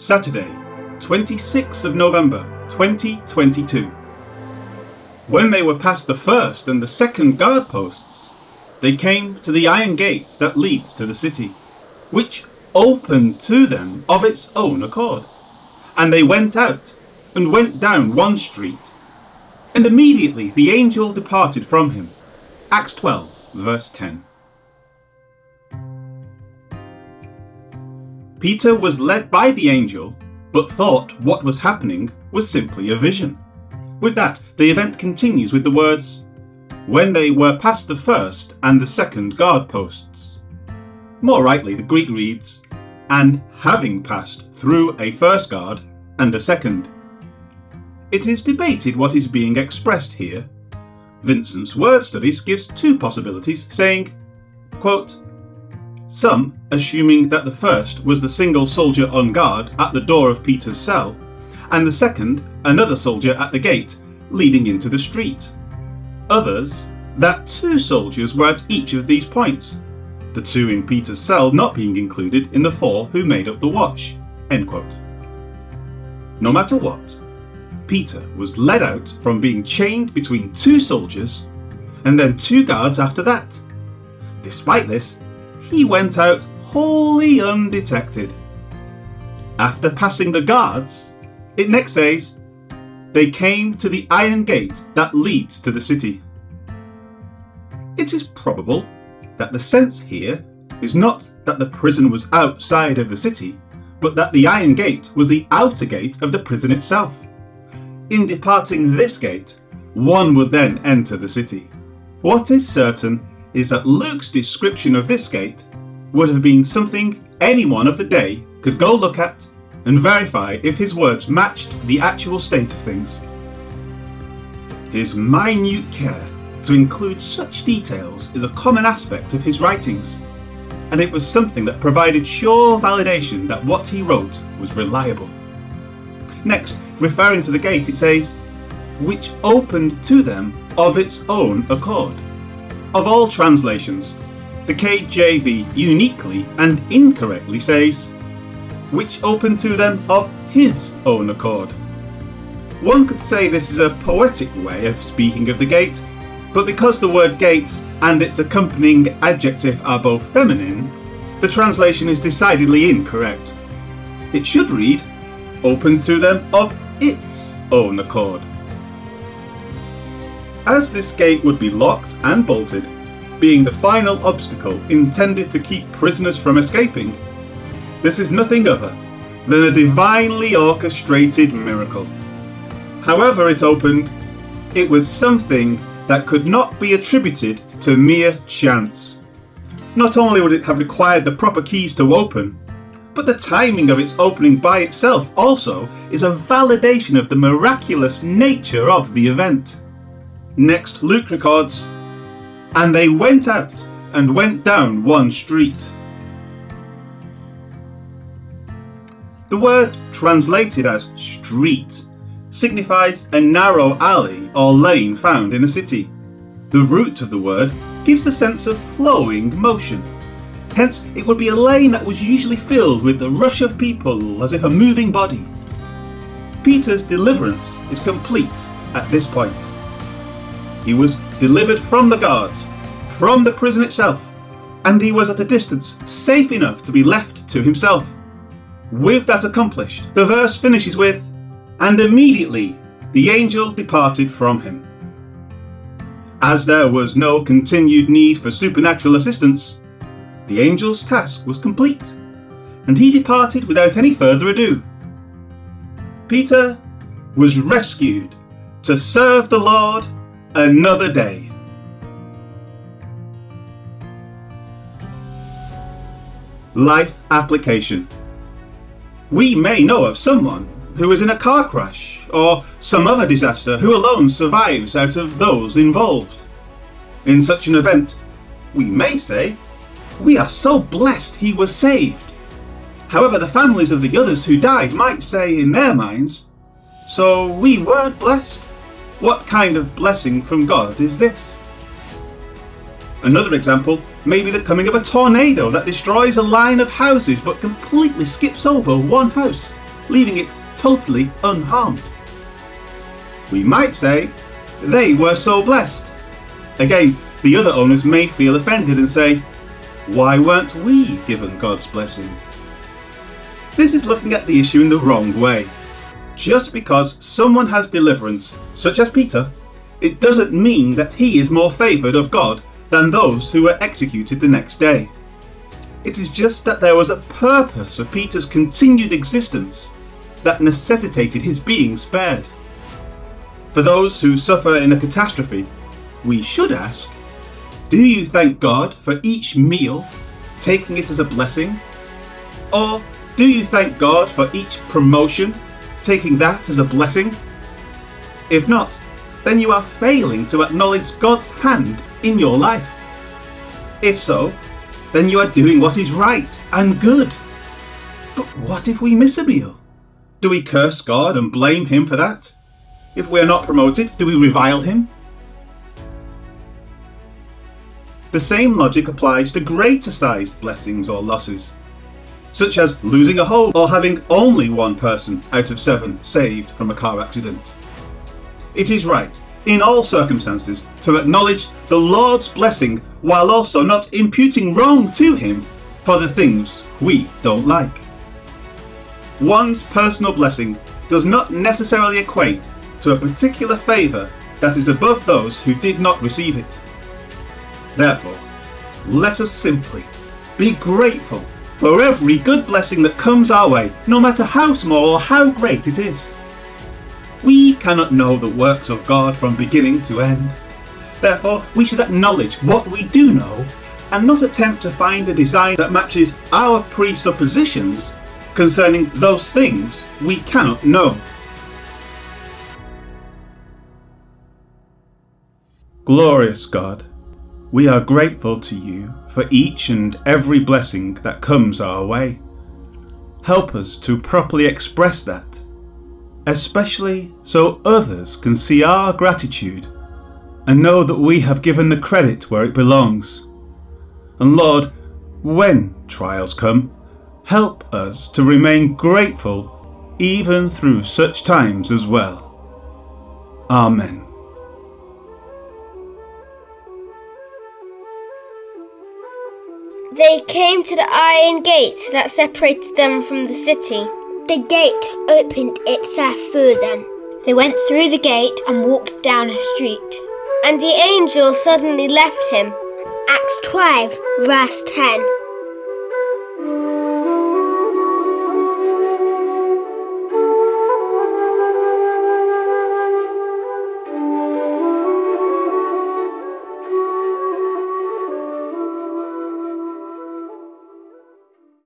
Saturday, 26th of November 2022. When they were past the first and the second guard posts, they came to the iron gate that leads to the city, which opened to them of its own accord. And they went out and went down one street, and immediately the angel departed from him. Acts 12, verse 10. Peter was led by the angel, but thought what was happening was simply a vision. With that, the event continues with the words, when they were past the first and the second guard posts. More rightly, the Greek reads, and having passed through a first guard and a second. It is debated what is being expressed here. Vincent's word studies gives two possibilities, saying, quote, some assuming that the first was the single soldier on guard at the door of Peter's cell, and the second another soldier at the gate leading into the street. Others that two soldiers were at each of these points, the two in Peter's cell not being included in the four who made up the watch. No matter what, Peter was led out from being chained between two soldiers and then two guards after that. Despite this, he went out wholly undetected. After passing the guards, it next says, they came to the iron gate that leads to the city. It is probable that the sense here is not that the prison was outside of the city, but that the iron gate was the outer gate of the prison itself. In departing this gate, one would then enter the city. What is certain is that Luke's description of this gate would have been something anyone of the day could go look at and verify if his words matched the actual state of things. His minute care to include such details is a common aspect of his writings, and it was something that provided sure validation that what he wrote was reliable. Next, referring to the gate, it says, which opened to them of its own accord. Of all translations, the KJV uniquely and incorrectly says, which opened to them of his own accord. One could say this is a poetic way of speaking of the gate, but because the word gate and its accompanying adjective are both feminine, the translation is decidedly incorrect. It should read, opened to them of its own accord. As this gate would be locked and bolted, being the final obstacle intended to keep prisoners from escaping, this is nothing other than a divinely orchestrated miracle. However, it opened, it was something that could not be attributed to mere chance. Not only would it have required the proper keys to open, but the timing of its opening by itself also is a validation of the miraculous nature of the event. Next, Luke records, And they went out and went down one street. The word translated as street signifies a narrow alley or lane found in a city. The root of the word gives a sense of flowing motion. Hence, it would be a lane that was usually filled with the rush of people as if a moving body. Peter's deliverance is complete at this point. He was delivered from the guards, from the prison itself, and he was at a distance safe enough to be left to himself. With that accomplished, the verse finishes with, And immediately the angel departed from him. As there was no continued need for supernatural assistance, the angel's task was complete, and he departed without any further ado. Peter was rescued to serve the Lord another day. Life application. We may know of someone who is in a car crash or some other disaster who alone survives out of those involved. In such an event, we may say, We are so blessed he was saved. However, the families of the others who died might say in their minds, So we weren't blessed? What kind of blessing from God is this? Another example may be the coming of a tornado that destroys a line of houses but completely skips over one house, leaving it totally unharmed. We might say they were so blessed. Again, the other owners may feel offended and say, Why weren't we given God's blessing? This is looking at the issue in the wrong way. Just because someone has deliverance, such as Peter, it doesn't mean that he is more favoured of God than those who were executed the next day. It is just that there was a purpose of Peter's continued existence that necessitated his being spared. For those who suffer in a catastrophe, we should ask Do you thank God for each meal, taking it as a blessing? Or do you thank God for each promotion, taking that as a blessing? If not, then you are failing to acknowledge God's hand in your life. If so, then you are doing what is right and good. But what if we miss a meal? Do we curse God and blame Him for that? If we are not promoted, do we revile Him? The same logic applies to greater sized blessings or losses, such as losing a home or having only one person out of seven saved from a car accident. It is right, in all circumstances, to acknowledge the Lord's blessing while also not imputing wrong to Him for the things we don't like. One's personal blessing does not necessarily equate to a particular favour that is above those who did not receive it. Therefore, let us simply be grateful for every good blessing that comes our way, no matter how small or how great it is. We cannot know the works of God from beginning to end. Therefore, we should acknowledge what we do know and not attempt to find a design that matches our presuppositions concerning those things we cannot know. Glorious God, we are grateful to you for each and every blessing that comes our way. Help us to properly express that, especially so others can see our gratitude and know that we have given the credit where it belongs. And Lord, when trials come, help us to remain grateful even through such times as well. Amen. They came to the iron gate that separated them from the city. The gate opened itself for them. They went through the gate and walked down a street. And the angel suddenly left him. Acts 12, verse 10.